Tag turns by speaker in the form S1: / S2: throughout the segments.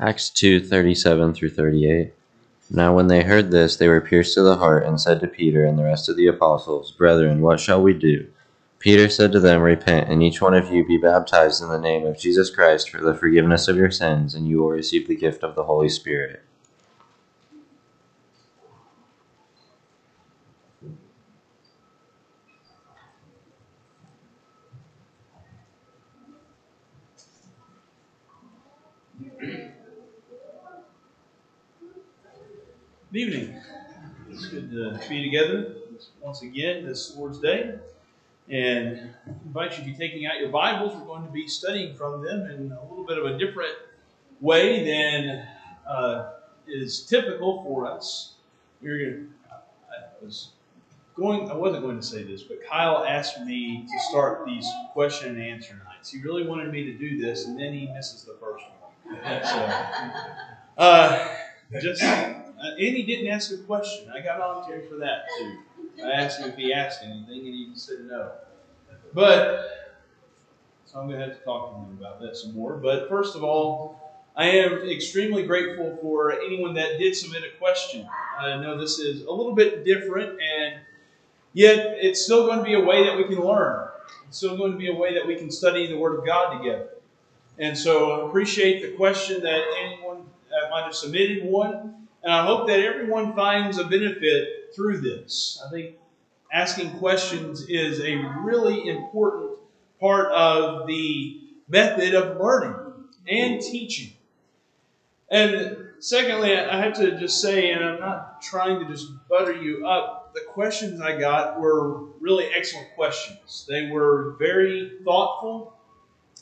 S1: Acts 2 37 through 38. Now, when they heard this, they were pierced to the heart and said to Peter and the rest of the apostles, Brethren, what shall we do? Peter said to them, Repent, and each one of you be baptized in the name of Jesus Christ for the forgiveness of your sins, and you will receive the gift of the Holy Spirit.
S2: Good evening. It's good to be together once again this Lord's Day. And I invite you to be taking out your Bibles. We're going to be studying from them in a little bit of a different way than uh, is typical for us. We are going I was going, I wasn't going to say this, but Kyle asked me to start these question and answer nights. He really wanted me to do this, and then he misses the first one. So, uh, just uh, and he didn't ask a question. I got on for that too. I asked him if he asked anything, and he said no. But so I'm going to have to talk to him about that some more. But first of all, I am extremely grateful for anyone that did submit a question. I know this is a little bit different, and yet it's still going to be a way that we can learn. It's still going to be a way that we can study the Word of God together. And so I appreciate the question that anyone uh, might have submitted one. And I hope that everyone finds a benefit through this. I think asking questions is a really important part of the method of learning and teaching. And secondly, I have to just say, and I'm not trying to just butter you up, the questions I got were really excellent questions. They were very thoughtful,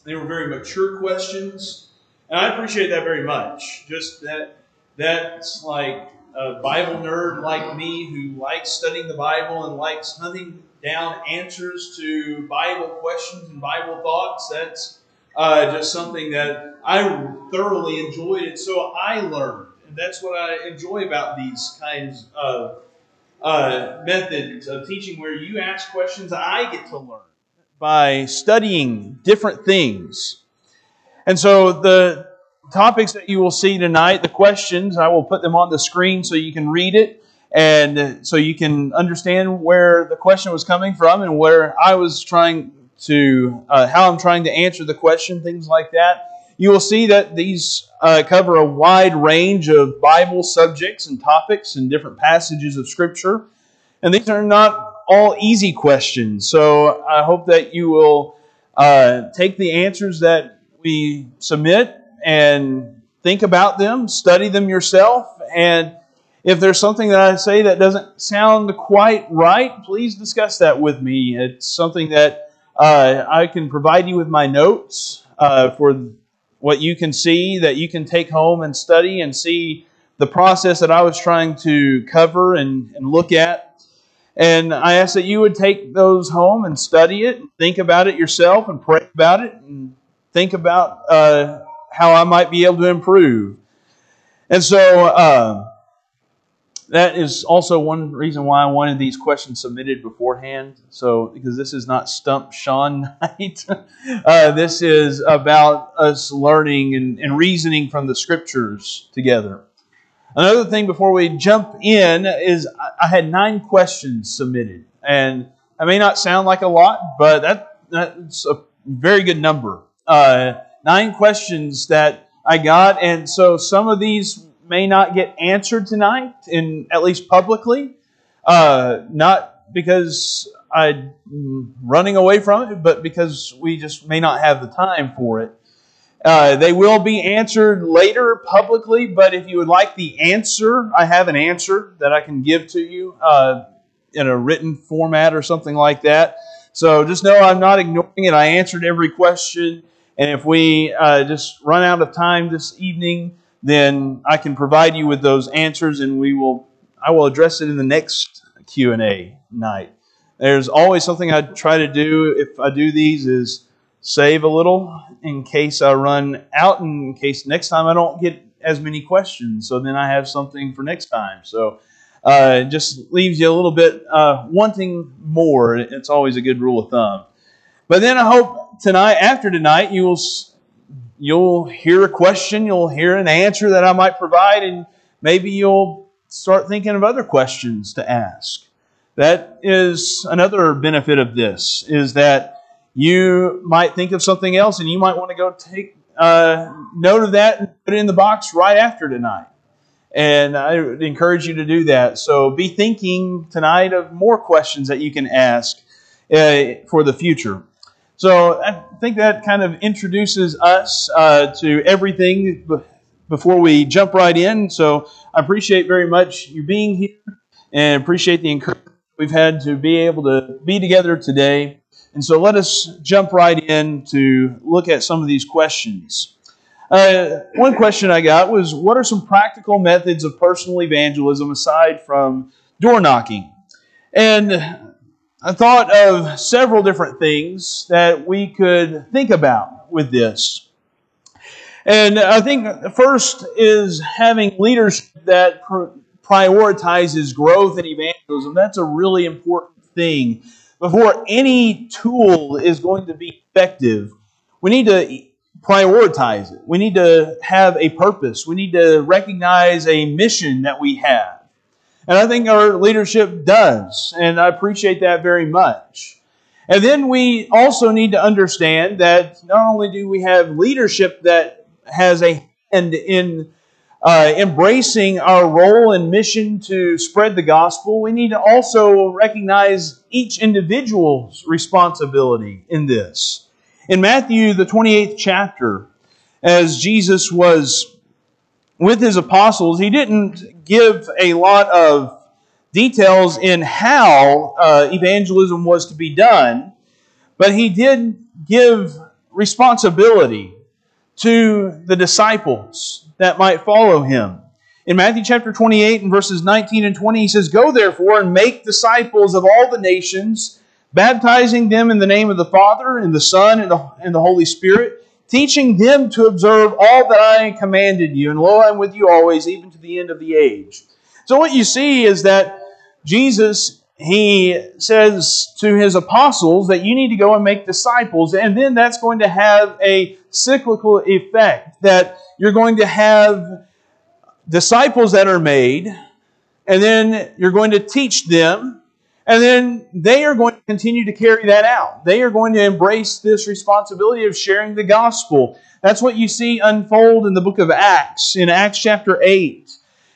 S2: they were very mature questions, and I appreciate that very much. Just that that's like a Bible nerd like me who likes studying the Bible and likes hunting down answers to Bible questions and Bible thoughts. That's uh, just something that I thoroughly enjoyed, and so I learned. And that's what I enjoy about these kinds of uh, methods of teaching, where you ask questions, I get to learn by studying different things. And so the topics that you will see tonight, the questions, I will put them on the screen so you can read it and so you can understand where the question was coming from and where I was trying to, uh, how I'm trying to answer the question, things like that. You will see that these uh, cover a wide range of Bible subjects and topics and different passages of Scripture. And these are not all easy questions. So I hope that you will uh, take the answers that we submit and think about them, study them yourself, and if there's something that I say that doesn't sound quite right, please discuss that with me. It's something that uh, I can provide you with my notes uh, for what you can see, that you can take home and study and see the process that I was trying to cover and, and look at. And I ask that you would take those home and study it, and think about it yourself, and pray about it, and think about uh, how I might be able to improve. And so uh, that is also one reason why I wanted these questions submitted beforehand. So, because this is not Stump Sean night, uh, this is about us learning and, and reasoning from the scriptures together. Another thing before we jump in is I had nine questions submitted. And that may not sound like a lot, but that, that's a very good number. Uh, nine questions that I got, and so some of these may not get answered tonight, in at least publicly. Uh, not because I'm running away from it, but because we just may not have the time for it. Uh, they will be answered later publicly, but if you would like the answer, I have an answer that I can give to you uh, in a written format or something like that. So just know I'm not ignoring it. I answered every question. And if we uh, just run out of time this evening, then I can provide you with those answers, and we will. I will address it in the next Q and A night. There's always something I try to do if I do these is save a little in case I run out, and in case next time I don't get as many questions. So then I have something for next time. So uh, it just leaves you a little bit uh, wanting more. It's always a good rule of thumb. But then I hope tonight, after tonight, you will you'll hear a question, you'll hear an answer that I might provide, and maybe you'll start thinking of other questions to ask. That is another benefit of this, is that you might think of something else and you might want to go take uh, note of that and put it in the box right after tonight. And I encourage you to do that. So be thinking tonight of more questions that you can ask uh, for the future. So I think that kind of introduces us uh, to everything before we jump right in. So I appreciate very much you being here and appreciate the encouragement we've had to be able to be together today. And so let us jump right in to look at some of these questions. Uh, one question I got was What are some practical methods of personal evangelism aside from door knocking? And I thought of several different things that we could think about with this. And I think first is having leadership that prioritizes growth and evangelism. That's a really important thing. Before any tool is going to be effective, we need to prioritize it. We need to have a purpose. We need to recognize a mission that we have. And I think our leadership does, and I appreciate that very much. And then we also need to understand that not only do we have leadership that has a hand in uh, embracing our role and mission to spread the gospel, we need to also recognize each individual's responsibility in this. In Matthew, the 28th chapter, as Jesus was with his apostles, he didn't give a lot of details in how uh, evangelism was to be done, but he did give responsibility to the disciples that might follow him. In Matthew chapter 28 and verses 19 and 20, he says, Go therefore and make disciples of all the nations, baptizing them in the name of the Father, and the Son, and the, and the Holy Spirit, teaching them to observe all that I commanded you. And lo, I'm with you always, even to the end of the age. So what you see is that Jesus, he says to his apostles that you need to go and make disciples, and then that's going to have a cyclical effect that you're going to have disciples that are made, and then you're going to teach them, and then they are going to continue to carry that out. They are going to embrace this responsibility of sharing the gospel. That's what you see unfold in the book of Acts, in Acts chapter 8,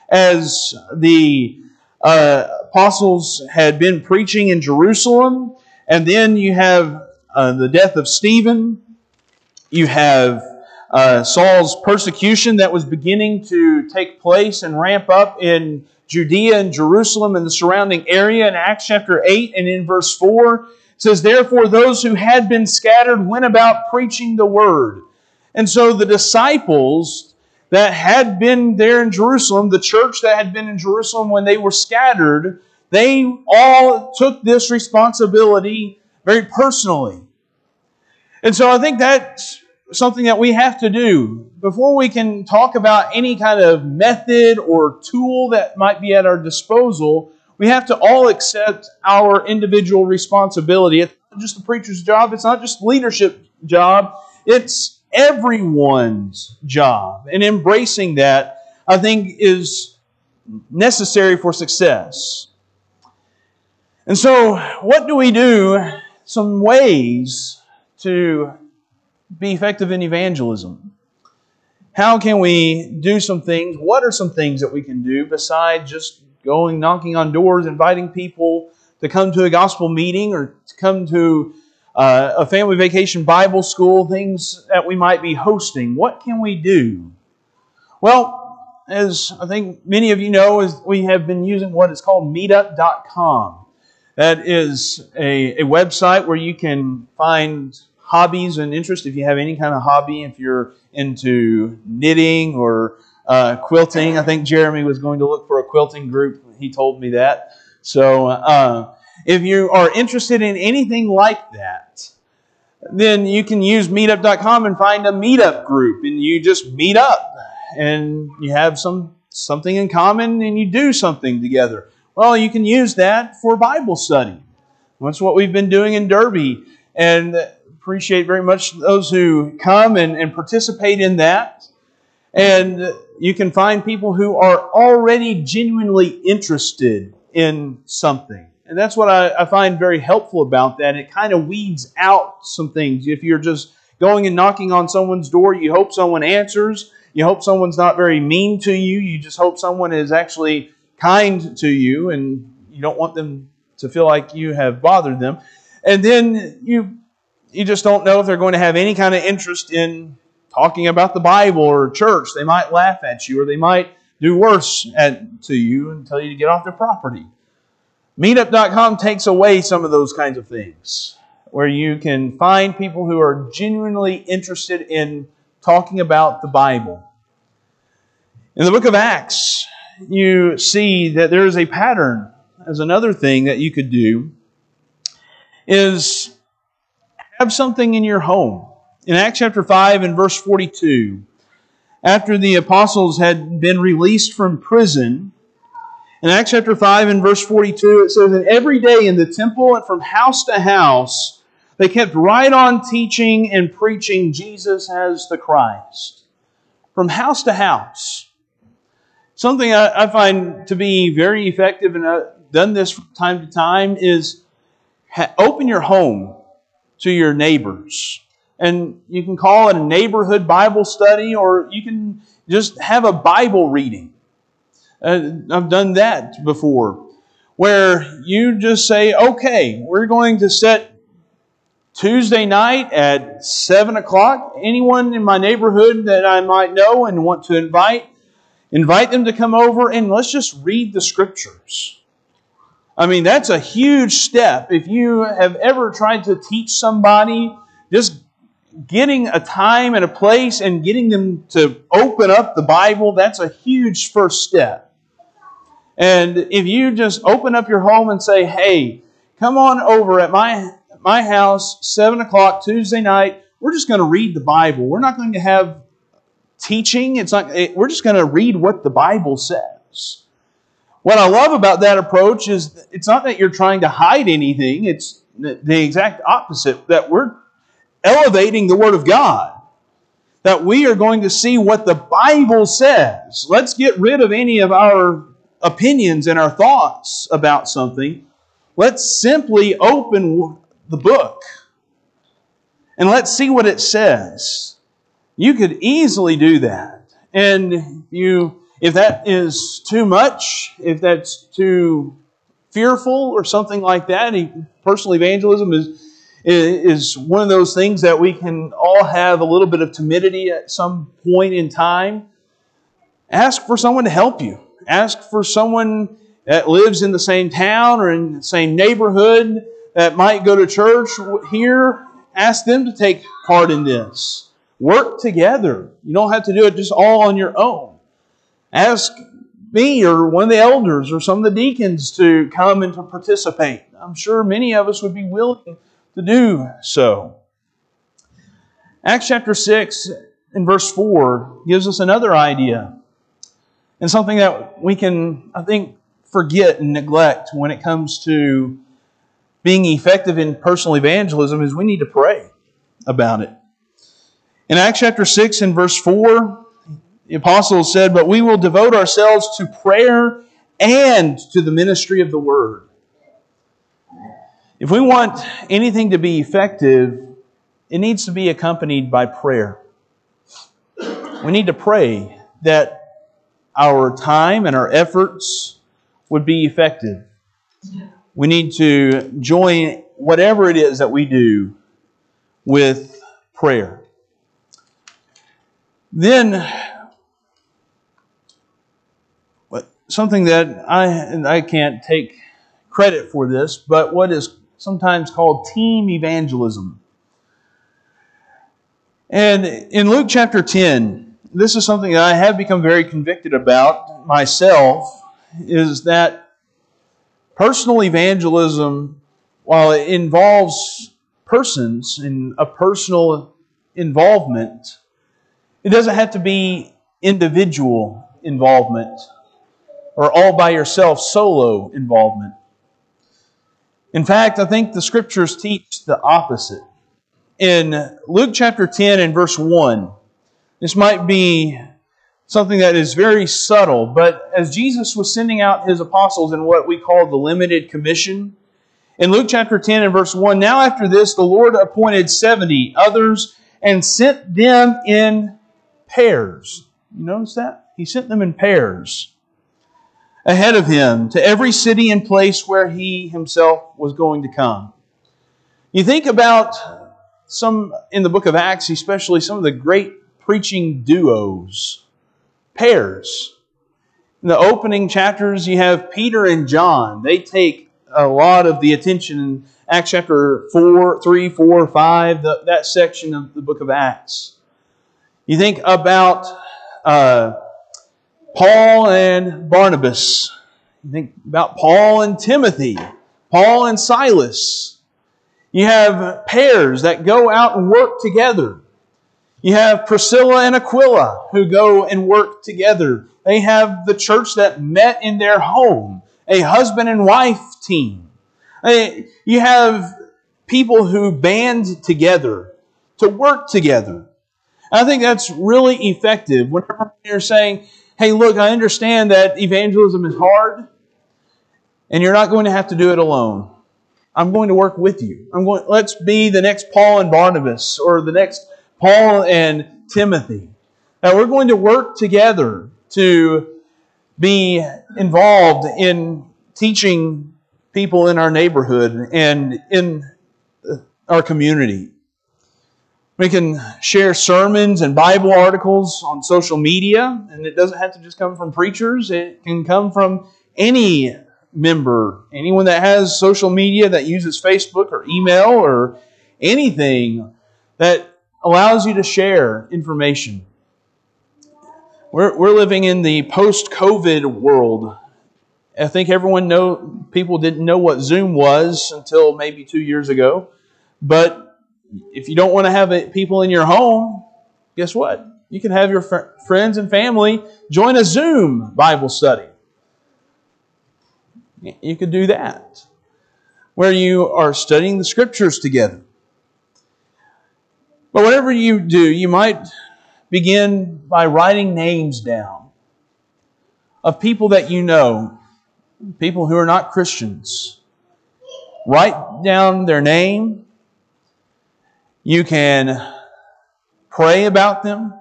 S2: as the uh, apostles had been preaching in Jerusalem, and then you have uh, the death of Stephen, you have uh, Saul's persecution that was beginning to take place and ramp up in Judea and Jerusalem and the surrounding area in Acts chapter 8 and in verse 4. It says, Therefore, those who had been scattered went about preaching the word. And so the disciples that had been there in Jerusalem, the church that had been in Jerusalem when they were scattered, they all took this responsibility very personally. And so I think that's something that we have to do before we can talk about any kind of method or tool that might be at our disposal. We have to all accept our individual responsibility. It's not just the preacher's job, it's not just leadership job, it's everyone's job. And embracing that, I think, is necessary for success. And so, what do we do? Some ways to be effective in evangelism? How can we do some things? What are some things that we can do besides just going knocking on doors, inviting people to come to a gospel meeting or to come to uh, a family vacation Bible school, things that we might be hosting? What can we do? Well, as I think many of you know, is we have been using what is called meetup.com. That is a, a website where you can find hobbies and interests, if you have any kind of hobby, if you're into knitting or uh, quilting, I think Jeremy was going to look for a quilting group. He told me that. So uh, if you are interested in anything like that, then you can use meetup.com and find a meetup group and you just meet up and you have some something in common and you do something together. Well, you can use that for Bible study. That's what we've been doing in Derby. And appreciate very much those who come and, and participate in that. And you can find people who are already genuinely interested in something. And that's what I, I find very helpful about that. It kind of weeds out some things. If you're just going and knocking on someone's door, you hope someone answers. You hope someone's not very mean to you. You just hope someone is actually kind to you and you don't want them to feel like you have bothered them. And then you you just don't know if they're going to have any kind of interest in talking about the Bible or church. They might laugh at you or they might do worse at, to you and tell you to get off their property. Meetup.com takes away some of those kinds of things where you can find people who are genuinely interested in talking about the Bible. In the book of Acts, you see that there is a pattern as another thing that you could do is have something in your home. In Acts chapter 5 and verse 42, after the apostles had been released from prison, in Acts chapter 5 and verse 42, it says, And every day in the temple and from house to house, they kept right on teaching and preaching Jesus as the Christ. From house to house. Something I, find to be very effective, and I've done this from time to time, is open your home to your neighbors. And you can call it a neighborhood Bible study, or you can just have a Bible reading. Uh, I've done that before, where you just say, okay, we're going to set Tuesday night at 7 o'clock. Anyone in my neighborhood that I might know and want to invite, invite them to come over and let's just read the scriptures. I mean, that's a huge step. If you have ever tried to teach somebody, just getting a time and a place and getting them to open up the Bible, that's a huge first step. And if you just open up your home and say, hey, come on over at my my house, 7 o'clock Tuesday night. We're just going to read the Bible. We're not going to have teaching. It's not, we're just going to read what the Bible says. What I love about that approach is it's not that you're trying to hide anything, it's the exact opposite, that we're elevating the Word of God. That we are going to see what the Bible says. Let's get rid of any of our opinions and our thoughts about something. Let's simply open the book and let's see what it says. You could easily do that. And you if that is too much, if that's too fearful or something like that, personal evangelism is is one of those things that we can all have a little bit of timidity at some point in time. Ask for someone to help you. Ask for someone that lives in the same town or in the same neighborhood that might go to church here, ask them to take part in this. Work together. You don't have to do it just all on your own. Ask me or one of the elders or some of the deacons to come and to participate. I'm sure many of us would be willing to do so. Acts chapter 6 and verse 4 gives us another idea and something that we can, I think, forget and neglect when it comes to being effective in personal evangelism is we need to pray about it. In Acts chapter 6 and verse 4, the apostles said, But we will devote ourselves to prayer and to the ministry of the word. If we want anything to be effective, it needs to be accompanied by prayer. We need to pray that our time and our efforts would be effective. We need to join whatever it is that we do with prayer. Then, something that I, I can't take credit for this, but what is sometimes called team evangelism. And in Luke chapter 10, this is something that I have become very convicted about myself, is that Personal evangelism, while it involves persons in a personal involvement, it doesn't have to be individual involvement or all by yourself solo involvement. In fact, I think the scriptures teach the opposite. in Luke chapter 10 and verse 1. This might be something that is very subtle, but as Jesus was sending out his apostles in what we call the limited commission, in Luke chapter 10 and verse 1, now after this, the Lord appointed 70 others and sent them in pairs. You notice that? He sent them in pairs ahead of him to every city and place where he himself was going to come. You think about some in the book of Acts, especially some of the great preaching duos, pairs. In the opening chapters, you have Peter and John. They take a lot of the attention in Acts chapter 4, 3, 4, 5, the, that section of the book of Acts. You think about uh, Paul and Barnabas. You think about Paul and Timothy, Paul and Silas. You have pairs that go out and work together. You have Priscilla and Aquila who go and work together. They have the church that met in their home, a husband and wife team. You have people who band together to work together. I think that's really effective whenever you're saying, hey, look, I understand that evangelism is hard, and you're not going to have to do it alone. I'm going to work with you. I'm going, let's be the next Paul and Barnabas or the next Paul and Timothy. Now we're going to work together to be involved in teaching people in our neighborhood and in our community. We can share sermons and Bible articles on social media, and it doesn't have to just come from preachers. It can come from any member, anyone that has social media that uses Facebook or email or anything that allows you to share information. We're, we're living in the post COVID world. I think everyone know people didn't know what Zoom was until maybe two years ago. But if you don't want to have people in your home, guess what? You can have your fr- friends and family join a Zoom Bible study. You could do that, where you are studying the scriptures together. But whatever you do, you might begin by writing names down of people that you know, people who are not Christians. Write down their name. You can pray about them,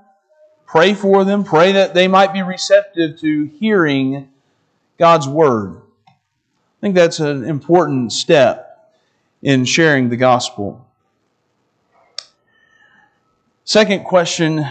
S2: pray for them, pray that they might be receptive to hearing God's Word. I think that's an important step in sharing the gospel. Second question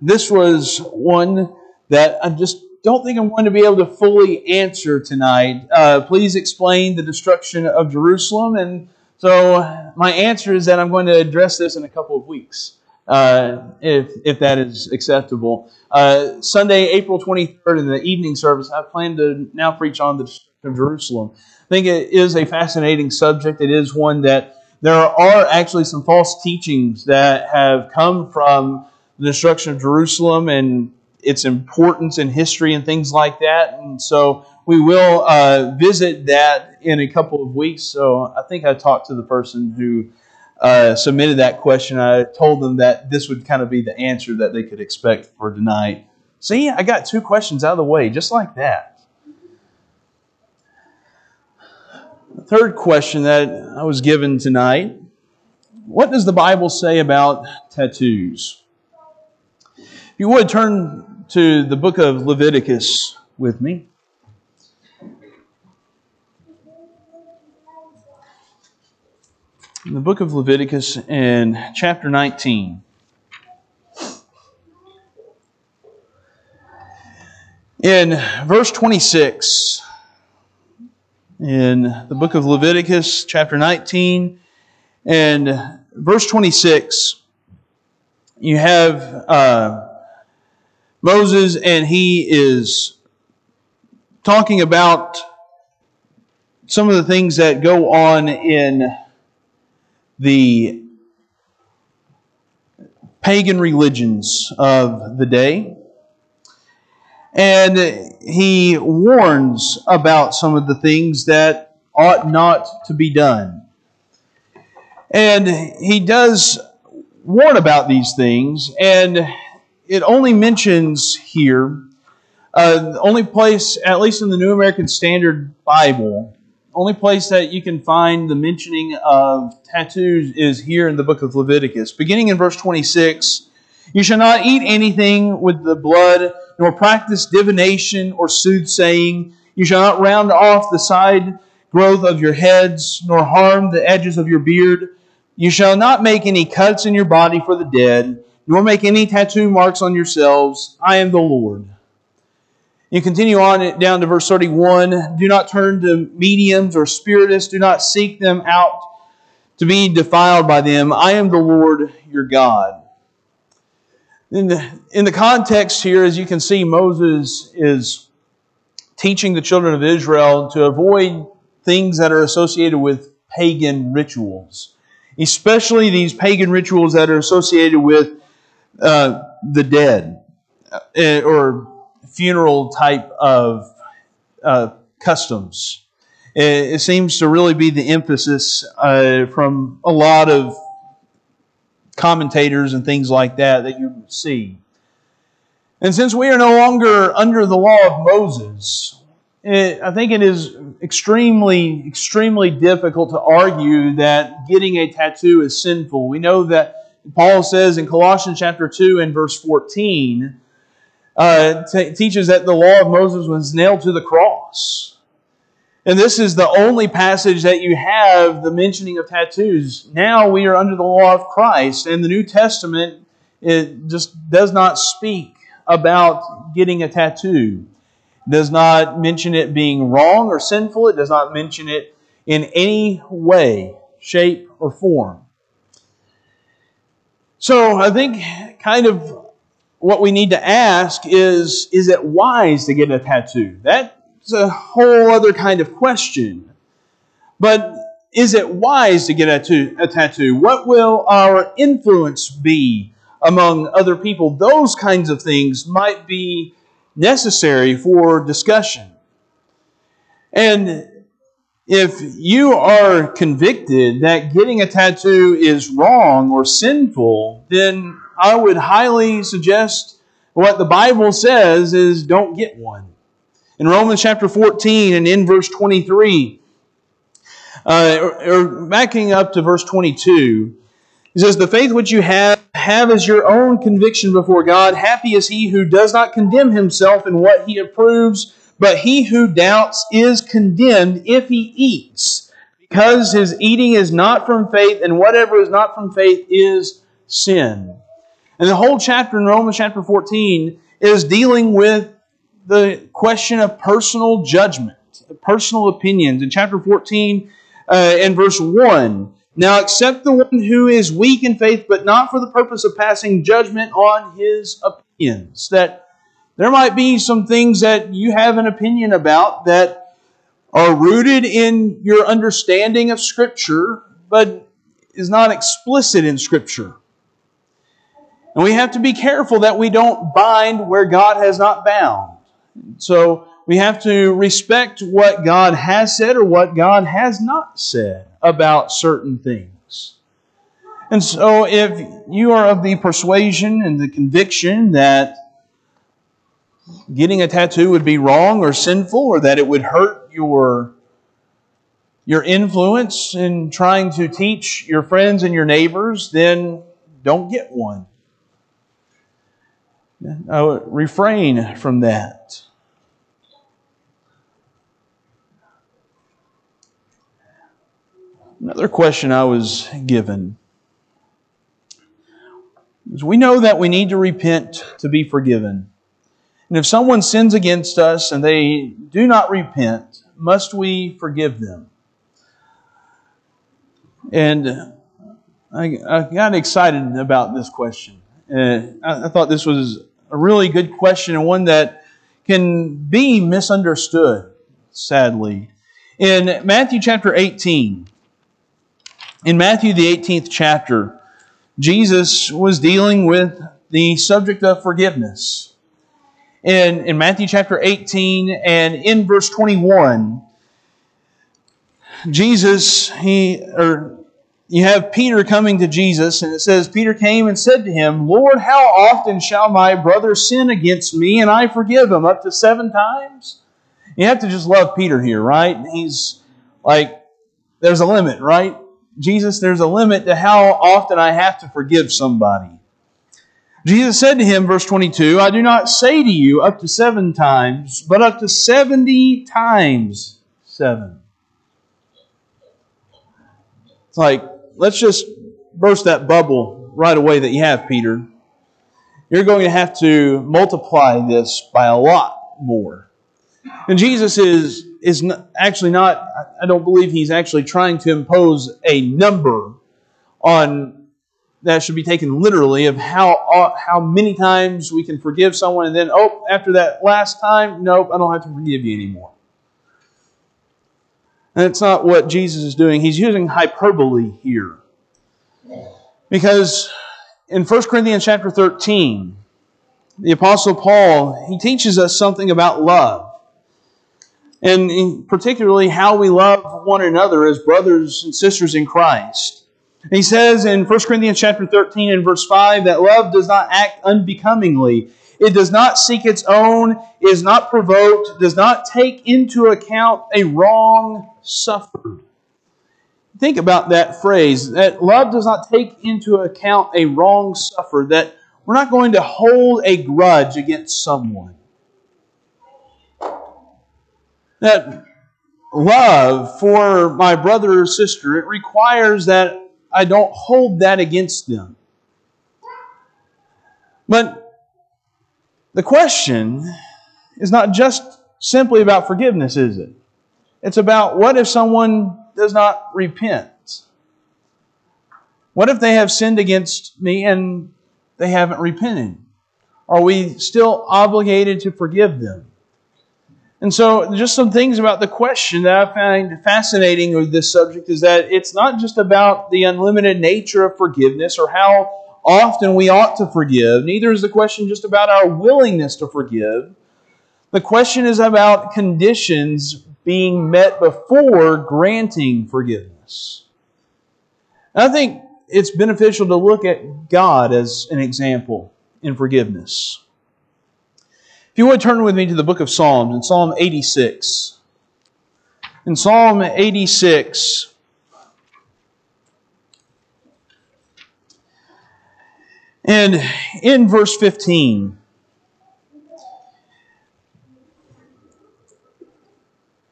S2: this was one that I just don't think I'm going to be able to fully answer tonight. Uh, please explain the destruction of Jerusalem. And so my answer is that I'm going to address this in a couple of weeks, uh, if, if that is acceptable. Uh, Sunday, April 23rd, in the evening service, I plan to now preach on the destruction of Jerusalem. I think it is a fascinating subject. It is one that there are actually some false teachings that have come from the destruction of Jerusalem and its importance in history and things like that. And so we will uh, visit that in a couple of weeks. So I think I talked to the person who uh, submitted that question. I told them that this would kind of be the answer that they could expect for tonight. See, I got two questions out of the way just like that. third question that I was given tonight What does the Bible say about tattoos? If you would turn to the book of Leviticus with me. In the book of Leviticus in chapter 19. In verse 26, in the book of Leviticus, chapter 19, and verse 26. You have uh, Moses, and he is talking about some of the things that go on in the pagan religions of the day. And he warns about some of the things that ought not to be done. And he does warn about these things, and it only mentions here, uh, the only place, at least in the New American Standard Bible, only place that you can find the mentioning of tattoos is here in the book of Leviticus. Beginning in verse 26, you shall not eat anything with the blood, nor practice divination or soothsaying. You shall not round off the side growth of your heads, nor harm the edges of your beard. You shall not make any cuts in your body for the dead, nor make any tattoo marks on yourselves. I am the Lord. You continue on down to verse 31. Do not turn to mediums or spiritists. Do not seek them out to be defiled by them. I am the Lord your God. In the, in the context here, as you can see, Moses is teaching the children of Israel to avoid things that are associated with pagan rituals, especially these pagan rituals that are associated with uh, the dead uh, or funeral type of uh, customs. It, it, seems to really be the emphasis uh, from a lot of commentators and things like that that you see. And since we are no longer under the law of Moses, it, I think it is extremely, extremely difficult to argue that getting a tattoo is sinful. We know that Paul says in Colossians chapter 2 and verse 14, uh, t- teaches that the law of Moses was nailed to the cross. And this is the only passage that you have the mentioning of tattoos. Now we are under the law of Christ, and the New Testament it just does not speak about getting a tattoo. Does not mention it being wrong or sinful. It does not mention it in any way, shape, or form. So I think kind of what we need to ask is is it wise to get a tattoo? That's a whole other kind of question. But is it wise to get a, tattoo? What will our influence be among other people? Those kinds of things might be necessary for discussion. And if you are convicted that getting a tattoo is wrong or sinful, then I would highly suggest what the Bible says is don't get one. In Romans chapter 14 and in verse 23, uh, or, or backing up to verse 22, he says, The faith which you have, have as your own conviction before God. Happy is he who does not condemn himself in what he approves, but he who doubts is condemned if he eats, because his eating is not from faith, and whatever is not from faith is sin. And the whole chapter in Romans chapter 14 is dealing with the question of personal judgment, personal opinions. In chapter 14 uh, and verse 1, now accept the one who is weak in faith, but not for the purpose of passing judgment on his opinions. That there might be some things that you have an opinion about that are rooted in your understanding of Scripture, but is not explicit in Scripture. And we have to be careful that we don't bind where God has not bound. So we have to respect what God has said or what God has not said about certain things. And so if you are of the persuasion and the conviction that getting a tattoo would be wrong or sinful or that it would hurt your your influence in trying to teach your friends and your neighbors, then don't get one. Uh, refrain from that. Another question I was given is we know that we need to repent to be forgiven. And if someone sins against us and they do not repent, must we forgive them? And I, I got excited about this question. Uh, I, I thought this was a really good question and one that can be misunderstood, sadly. In Matthew chapter 18, in Matthew, the 18th chapter, Jesus was dealing with the subject of forgiveness. In, in Matthew chapter 18 and in verse 21, Jesus, he, or you have Peter coming to Jesus, and it says, Peter came and said to him, Lord, how often shall my brother sin against me and I forgive him? Up to seven times? You have to just love Peter here, right? He's like, there's a limit, right? Jesus, there's a limit to how often I have to forgive somebody. Jesus said to him, verse 22, I do not say to you up to seven times, but up to 70 times seven. It's like, let's just burst that bubble right away that you have, Peter. You're going to have to multiply this by a lot more. And Jesus is, is actually not, I don't believe he's actually trying to impose a number on that should be taken literally of how, uh, how many times we can forgive someone and then, oh, after that last time, nope, I don't have to forgive you anymore. And it's not what Jesus is doing. He's using hyperbole here. Because in 1 Corinthians chapter 13, the Apostle Paul, he teaches us something about love. And particularly how we love one another as brothers and sisters in Christ. He says in 1 Corinthians chapter 13 and verse 5 that love does not act unbecomingly. It does not seek its own, is not provoked, does not take into account a wrong suffered. Think about that phrase that love does not take into account a wrong suffered, that we're not going to hold a grudge against someone. That love for my brother or sister, it requires that I don't hold that against them. But the question is not just simply about forgiveness, is it? It's about what if someone does not repent? What if they have sinned against me and they haven't repented? Are we still obligated to forgive them? And so, just some things about the question that I find fascinating with this subject is that it's not just about the unlimited nature of forgiveness or how often we ought to forgive. Neither is the question just about our willingness to forgive. The question is about conditions being met before granting forgiveness. And I think it's beneficial to look at God as an example in forgiveness. If you would turn with me to the book of Psalms, in Psalm 86. In Psalm 86, and in verse 15,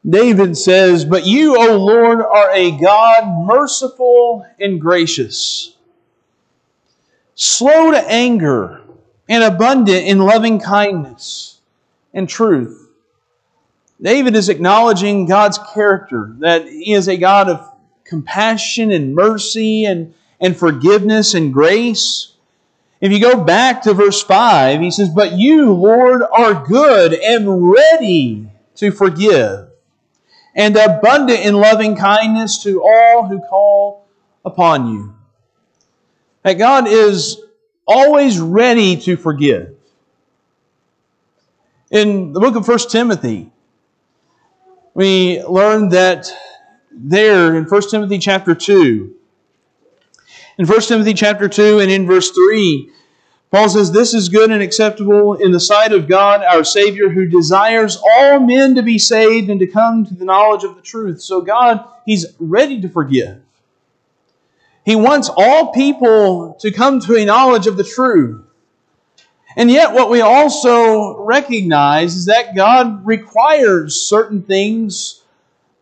S2: David says, But you, O Lord, are a God merciful and gracious, slow to anger, and abundant in loving kindness and truth. David is acknowledging God's character, that He is a God of compassion and mercy and, and forgiveness and grace. If you go back to verse 5, he says, But you, Lord, are good and ready to forgive, and abundant in loving kindness to all who call upon you. That God is always ready to forgive. In the book of 1 Timothy, we learn that there in 1 Timothy chapter 2, in 1 Timothy chapter 2 and in verse 3, Paul says, This is good and acceptable in the sight of God our Savior, who desires all men to be saved and to come to the knowledge of the truth. So, God, He's ready to forgive. He wants all people to come to a knowledge of the truth. And yet, what we also recognize is that God requires certain things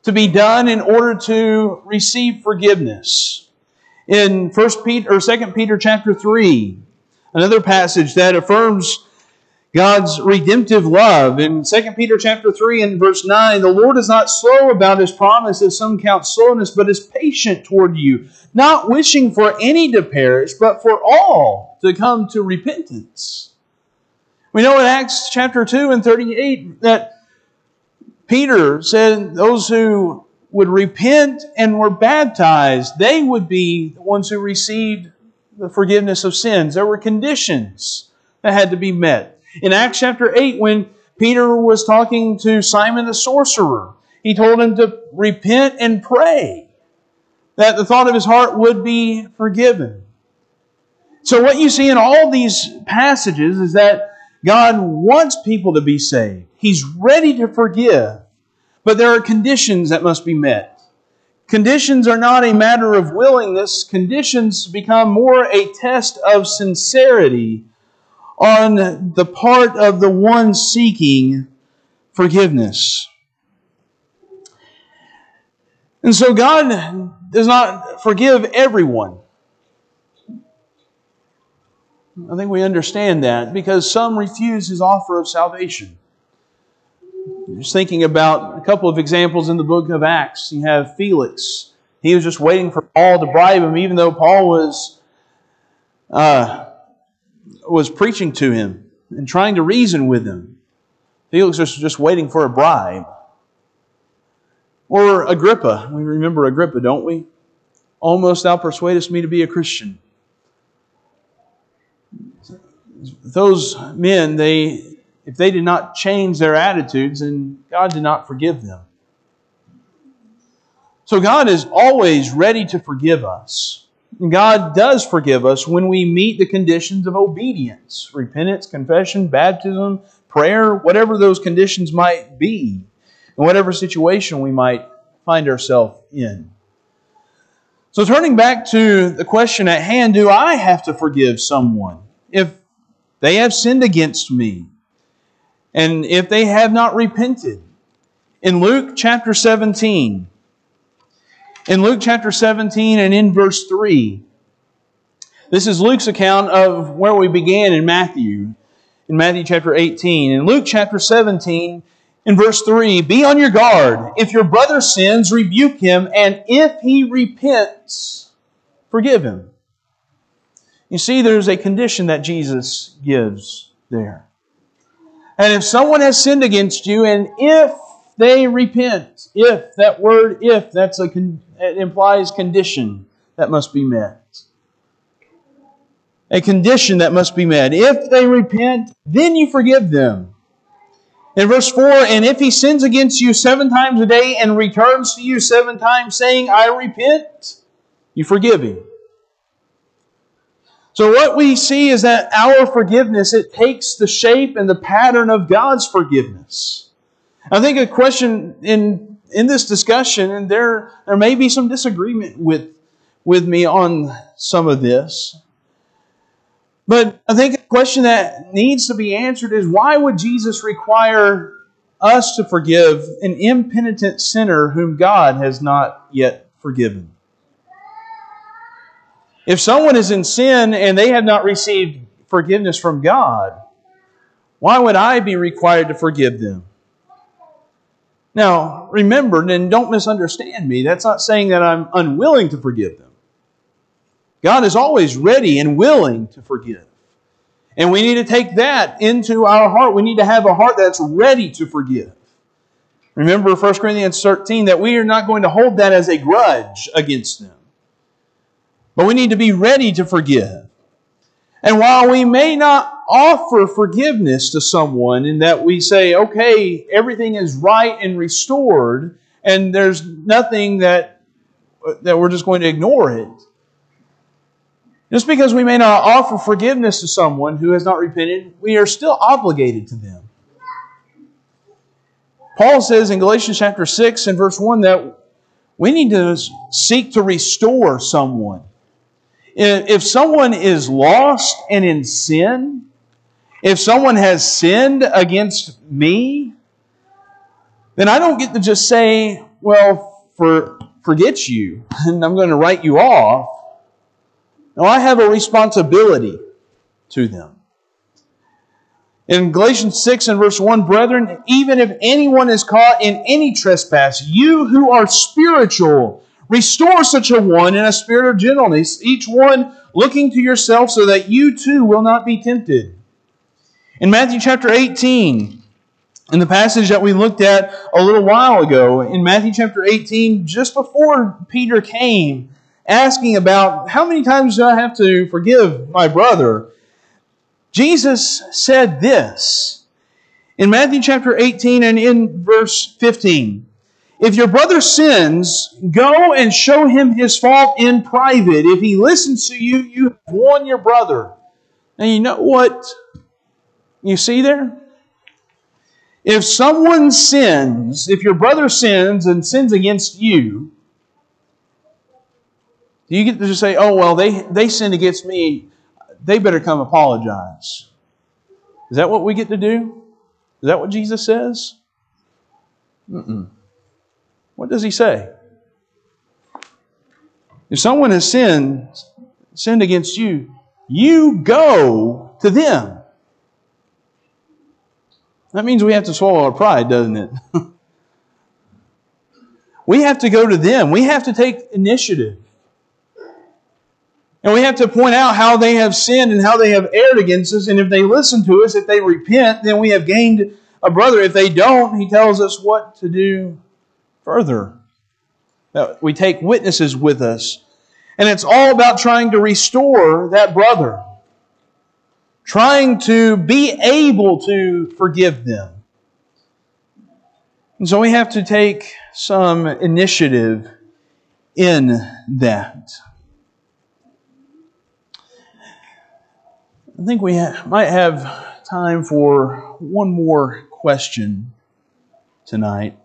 S2: to be done in order to receive forgiveness. In First Peter or Second Peter chapter three, another passage that affirms God's redemptive love. In 2 Peter chapter 3 and verse 9, the Lord is not slow about his promise, as some count slowness, but is patient toward you, not wishing for any to perish, but for all to come to repentance. We know in Acts chapter 2 and 38 that Peter said those who would repent and were baptized, they would be the ones who received the forgiveness of sins. There were conditions that had to be met. In Acts chapter 8, when Peter was talking to Simon the sorcerer, he told him to repent and pray. that the thought of his heart would be forgiven. So, what you see in all these passages is that God wants people to be saved. He's ready to forgive, but there are conditions that must be met. Conditions are not a matter of willingness, conditions become more a test of sincerity on the part of the one seeking forgiveness. And so God does not forgive everyone. I think we understand that because some refuse his offer of salvation. Just thinking about a couple of examples in the book of Acts. You have Felix. He was just waiting for Paul to bribe him, even though Paul was uh, was preaching to him and trying to reason with him. Felix was just waiting for a bribe. Or Agrippa. We remember Agrippa, don't we? Almost thou persuadest me to be a Christian. Those men, they if they did not change their attitudes, and God did not forgive them. So God is always ready to forgive us. And God does forgive us when we meet the conditions of obedience repentance, confession, baptism, prayer, whatever those conditions might be, in whatever situation we might find ourselves in. So, turning back to the question at hand do I have to forgive someone if they have sinned against me? And if they have not repented. In Luke chapter 17, in Luke chapter 17 and in verse 3, this is Luke's account of where we began in Matthew, in Matthew chapter 18. In Luke chapter 17, in verse 3, be on your guard. If your brother sins, rebuke him, and if he repents, forgive him. You see, there's a condition that Jesus gives there. And if someone has sinned against you, and if they repent, if that word if that's a it implies condition that must be met. A condition that must be met. If they repent, then you forgive them. In verse 4, and if he sins against you seven times a day and returns to you seven times saying, I repent, you forgive him. So what we see is that our forgiveness, it takes the shape and the pattern of God's forgiveness. I think a question in, in this discussion, and there, there may be some disagreement with, with me on some of this. But I think a question that needs to be answered is why would Jesus require us to forgive an impenitent sinner whom God has not yet forgiven? If someone is in sin and they have not received forgiveness from God, why would I be required to forgive them? Now, remember, and don't misunderstand me, that's not saying that I'm unwilling to forgive them. God is always ready and willing to forgive. And we need to take that into our heart. We need to have a heart that's ready to forgive. Remember 1 Corinthians 13 that we are not going to hold that as a grudge against them. But we need to be ready to forgive. And while we may not offer forgiveness to someone in that we say, okay, everything is right and restored, and there's nothing that, that we're just going to ignore it. Just because we may not offer forgiveness to someone who has not repented, we are still obligated to them. Paul says in Galatians chapter 6 and verse 1 that we need to seek to restore someone. If someone is lost and in sin, if someone has sinned against me, then I don't get to just say, well, for, forget you, and I'm going to write you off. No, I have a responsibility to them. In Galatians 6 and verse 1, brethren, even if anyone is caught in any trespass, you who are spiritual, Restore such a one in a spirit of gentleness, each one looking to yourself so that you too will not be tempted. In Matthew chapter 18, in the passage that we looked at a little while ago, in Matthew chapter 18, just before Peter came asking about how many times do I have to forgive my brother, Jesus said this in Matthew chapter 18 and in verse 15. If your brother sins, go and show him his fault in private. If he listens to you, you have won your brother. And you know what you see there? If someone sins, if your brother sins and sins against you, do you get to just say, oh, well, they, they sinned against me. They better come apologize. Is that what we get to do? Is that what Jesus says? Mm-mm. What does he say? If someone has sinned, sinned against you, you go to them. That means we have to swallow our pride, doesn't it? we have to go to them. We have to take initiative. And we have to point out how they have sinned and how they have erred against us. And if they listen to us, if they repent, then we have gained a brother. If they don't, he tells us what to do further. That we take witnesses with us. And it's all about trying to restore that brother, trying to be able to forgive them. And so we have to take some initiative in that. I think we ha- might have time for one more question tonight.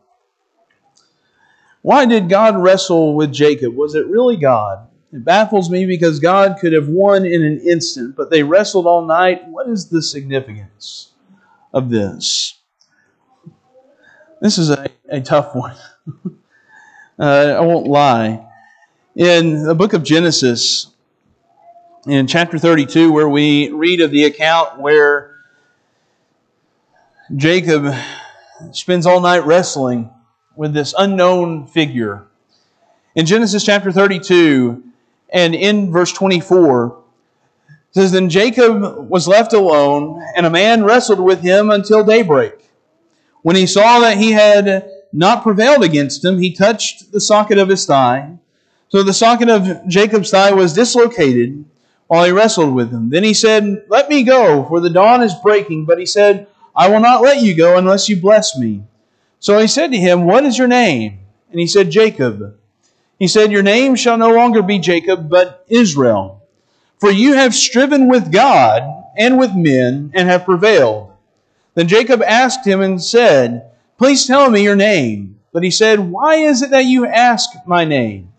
S2: Why did God wrestle with Jacob? Was it really God? It baffles me because God could have won in an instant, but they wrestled all night. What is the significance of this? This is a, a tough one. uh, I won't lie. In the book of Genesis, in chapter 32, where we read of the account where Jacob spends all night wrestling with this unknown figure. In Genesis chapter 32 and in verse 24, it says, Then Jacob was left alone, and a man wrestled with him until daybreak. When he saw that he had not prevailed against him, he touched the socket of his thigh. So the socket of Jacob's thigh was dislocated while he wrestled with him. Then he said, Let me go, for the dawn is breaking. But he said, I will not let you go unless you bless me. So he said to him, What is your name? And he said, Jacob. He said, Your name shall no longer be Jacob, but Israel. For you have striven with God and with men and have prevailed. Then Jacob asked him and said, Please tell me your name. But he said, Why is it that you ask my name?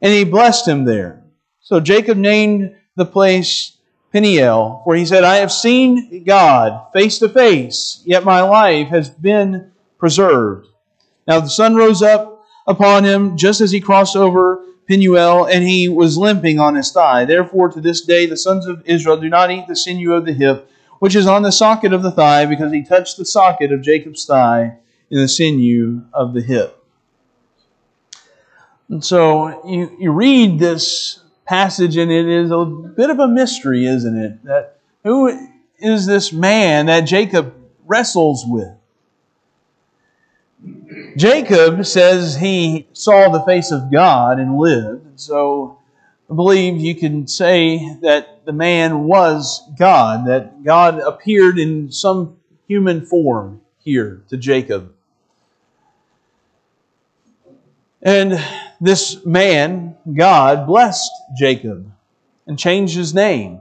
S2: And he blessed him there. So Jacob named the place Peniel, for he said, I have seen God face to face, yet my life has been preserved. Now the sun rose up upon him just as he crossed over Penuel, and he was limping on his thigh. Therefore, to this day, the sons of Israel do not eat the sinew of the hip, which is on the socket of the thigh, because he touched the socket of Jacob's thigh in the sinew of the hip. And so you, you read this passage, and it is a bit of a mystery, isn't it? That who is this man that Jacob wrestles with? Jacob says he saw the face of God and lived. So I believe you can say that the man was God, that God appeared in some human form here to Jacob. And this man, God, blessed Jacob and changed his name.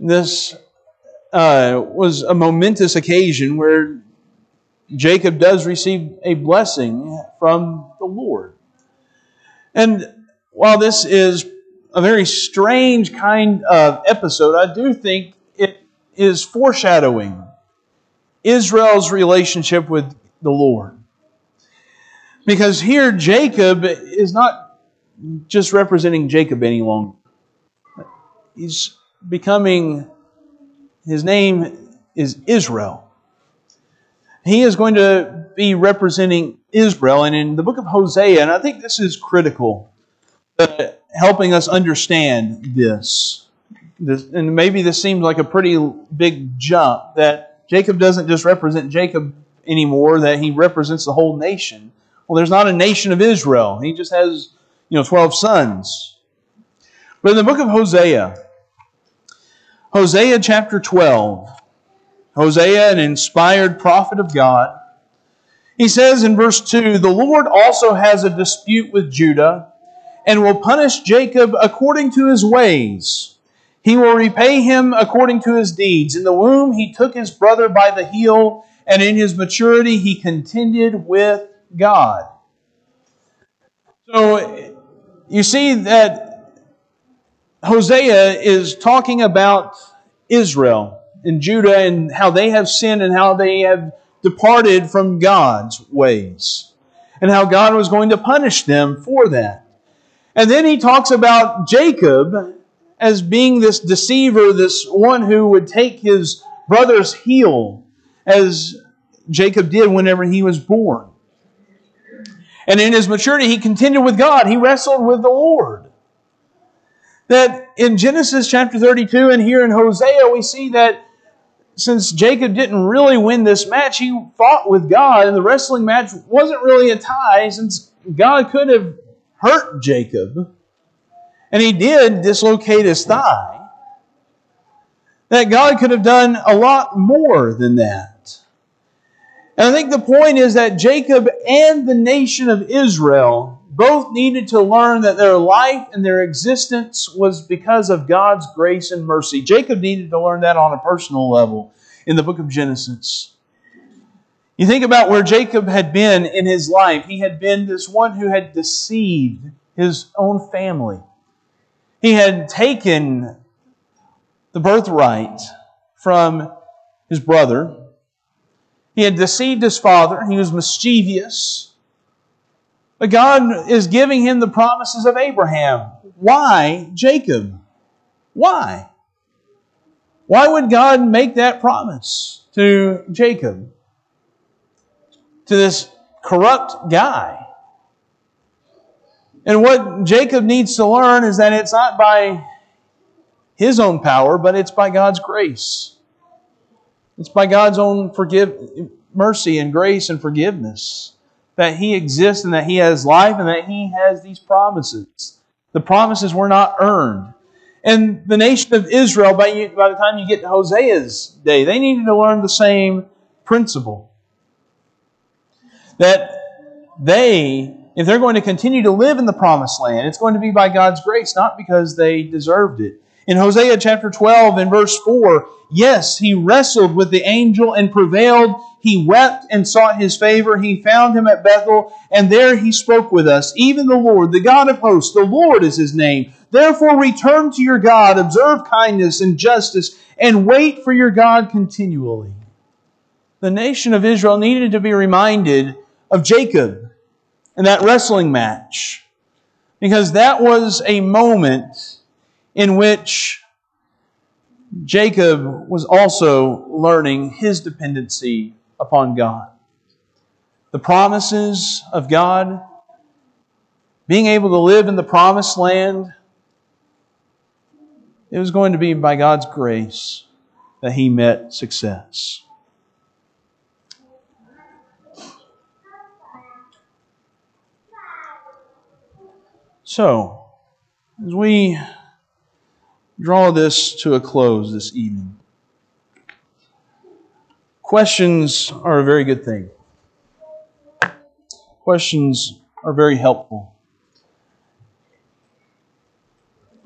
S2: This uh, was a momentous occasion where Jacob does receive a blessing from the Lord. And while this is a very strange kind of episode, I do think it is foreshadowing Israel's relationship with the Lord. Because here Jacob is not just representing Jacob any longer. He's becoming, his name is Israel. He is going to be representing Israel. And in the book of Hosea, and I think this is critical, uh, helping us understand this. this. And maybe this seems like a pretty big jump that Jacob doesn't just represent Jacob anymore, that he represents the whole nation. Well, there's not a nation of Israel. He just has, you know, 12 sons. But in the book of Hosea, Hosea chapter 12, Hosea, an inspired prophet of God, He says in verse 2 The Lord also has a dispute with Judah and will punish Jacob according to his ways. He will repay him according to his deeds. In the womb he took his brother by the heel, and in his maturity he contended with God. So you see that Hosea is talking about Israel and Judah and how they have sinned and how they have departed from God's ways and how God was going to punish them for that. And then he talks about Jacob as being this deceiver, this one who would take his brother's heel, as Jacob did whenever he was born. And in his maturity, he contended with God, he wrestled with the Lord. That in Genesis chapter 32 and here in Hosea, we see that since Jacob didn't really win this match, he fought with God, and the wrestling match wasn't really a tie, since God could have hurt Jacob, and he did dislocate his thigh, that God could have done a lot more than that. And I think the point is that Jacob and the nation of Israel both needed to learn that their life and their existence was because of God's grace and mercy. Jacob needed to learn that on a personal level in the book of Genesis. You think about where Jacob had been in his life. He had been this one who had deceived his own family. He had taken the birthright from his brother. He had deceived his father. He was mischievous. But God is giving him the promises of Abraham. Why Jacob? Why? Why would God make that promise to Jacob? to this corrupt guy. And what Jacob needs to learn is that it's not by his own power, but it's by God's grace. It's by God's own forgive, mercy and grace and forgiveness that he exists and that he has life and that he has these promises. The promises were not earned. And the nation of Israel, by, you, by the time you get to Hosea's day, they needed to learn the same principle that they, if they're going to continue to live in the promised land, it's going to be by God's grace, not because they deserved it. In Hosea chapter 12 and verse 4, yes, he wrestled with the angel and prevailed. He wept and sought his favor. He found him at Bethel, and there he spoke with us. Even the Lord, the God of hosts, the Lord is his name. Therefore, return to your God, observe kindness and justice, and wait for your God continually. The nation of Israel needed to be reminded of Jacob and that wrestling match. Because that was a moment in which Jacob was also learning his dependency upon God. The promises of God, being able to live in the promised land, it was going to be by God's grace that he met success. So, as we draw this to a close this evening, questions are a very good thing. Questions are very helpful.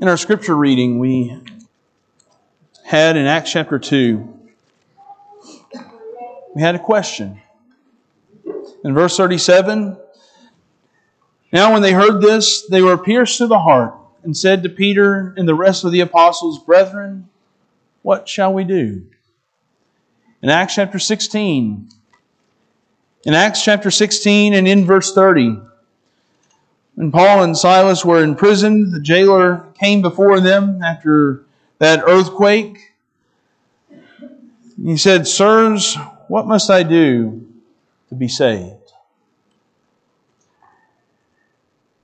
S2: In our scripture reading, we had in Acts chapter 2, we had a question. In verse 37, now, when they heard this, they were pierced to the heart and said to Peter and the rest of the apostles, Brethren, what shall we do? In Acts chapter 16, in Acts chapter 16 and in verse 30, when Paul and Silas were in prison, the jailer came before them after that earthquake. He said, Sirs, what must I do to be saved?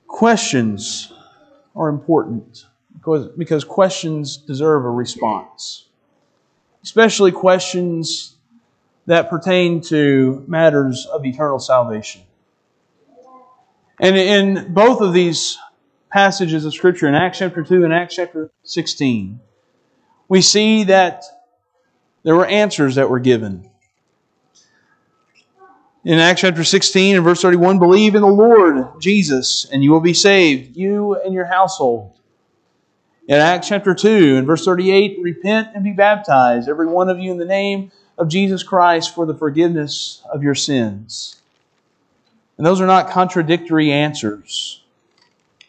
S2: Questions are important because, because questions deserve a response, especially questions that pertain to matters of eternal salvation. And in both of these passages of Scripture, in Acts chapter 2 and Acts chapter 16, we see that there were answers that were given. In Acts chapter 16 and verse 31, believe in the Lord Jesus, and you will be saved, you and your household. In Acts chapter 2 and verse 38, repent and be baptized, every one of you, in the name of Jesus Christ for the forgiveness of your sins. And those are not contradictory answers.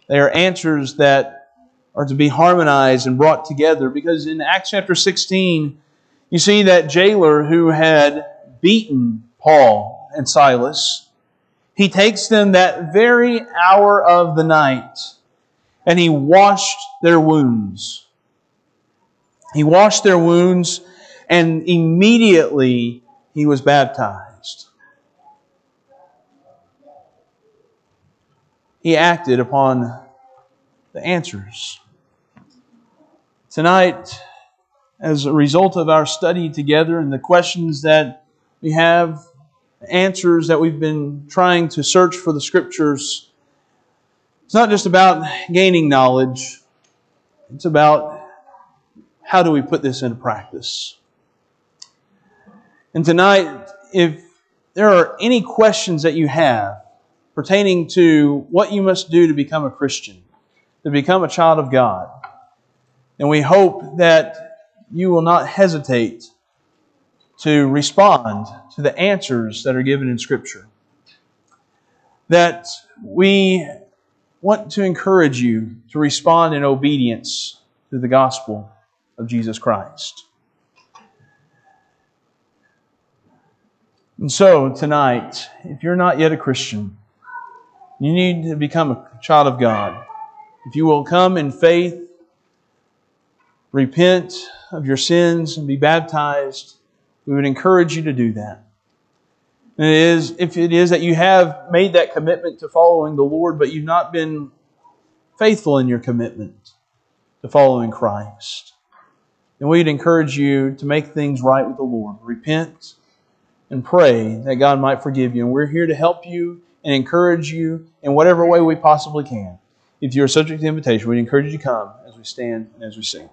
S2: They are answers that are to be harmonized and brought together because in Acts chapter 16, you see that jailer who had beaten Paul and Silas, he takes them that very hour of the night and he washed their wounds. He washed their wounds and immediately he was baptized. He acted upon the answers. Tonight, as a result of our study together and the questions that we have, answers that we've been trying to search for the Scriptures, it's not just about gaining knowledge, it's about how do we put this into practice. And tonight, if there are any questions that you have pertaining to what you must do to become a Christian, to become a child of God, and we hope that you will not hesitate to respond to the answers that are given in Scripture. That we want to encourage you to respond in obedience to the gospel of Jesus Christ. And so, tonight, if you're not yet a Christian, you need to become a child of God. If you will come in faith, repent of your sins, and be baptized, we would encourage you to do that. And it is, if it is that you have made that commitment to following the Lord, but you've not been faithful in your commitment to following Christ, then we'd encourage you to make things right with the Lord. Repent and pray that God might forgive you. And we're here to help you and encourage you in whatever way we possibly can. If you're subject to invitation, we encourage you to come as we stand and as we sing.